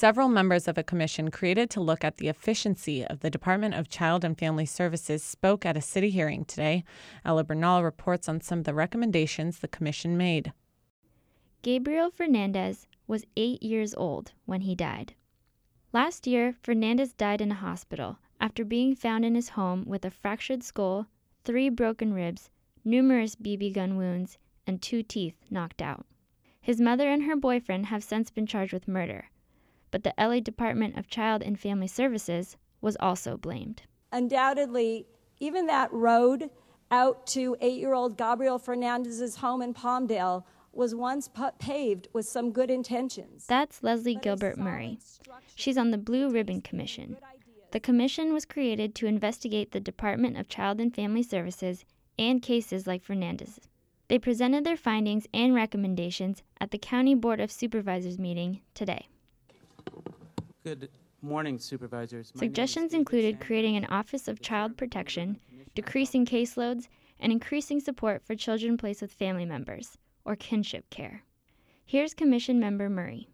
Several members of a commission created to look at the efficiency of the Department of Child and Family Services spoke at a city hearing today. Ela Bernal reports on some of the recommendations the commission made. Gabriel Fernandez was eight years old when he died. Last year, Fernandez died in a hospital after being found in his home with a fractured skull, three broken ribs, numerous BB gun wounds, and two teeth knocked out. His mother and her boyfriend have since been charged with murder but the LA Department of Child and Family Services was also blamed. Undoubtedly, even that road out to eight year old Gabriel Fernandez's home in Palmdale was once paved with some good intentions. That's Leslie Gilbert Murray. She's on the Blue Ribbon Commission. The commission was created to investigate the Department of Child and Family Services and cases like Fernandez's. They presented their findings and recommendations at the County Board of Supervisors meeting today. Good morning, supervisors. My Suggestions included creating an Office of Child Protection, decreasing caseloads, and increasing support for children placed with family members, or kinship care. Here's Commission Member Murray.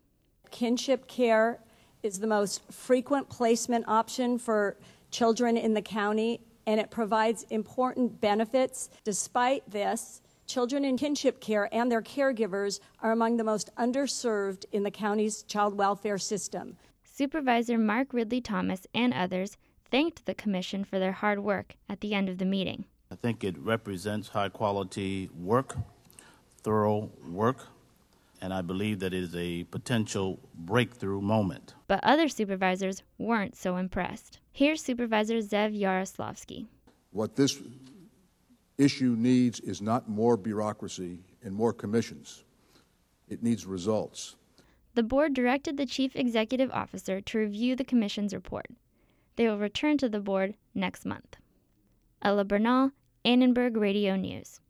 Kinship care is the most frequent placement option for children in the county, and it provides important benefits. Despite this, children in kinship care and their caregivers are among the most underserved in the county's child welfare system. Supervisor Mark Ridley Thomas and others thanked the Commission for their hard work at the end of the meeting. I think it represents high quality work, thorough work, and I believe that it is a potential breakthrough moment. But other supervisors weren't so impressed. Here's Supervisor Zev Yaroslavsky. What this issue needs is not more bureaucracy and more commissions, it needs results. The board directed the chief executive officer to review the commission's report. They will return to the board next month. Ela Bernal, Annenberg Radio News.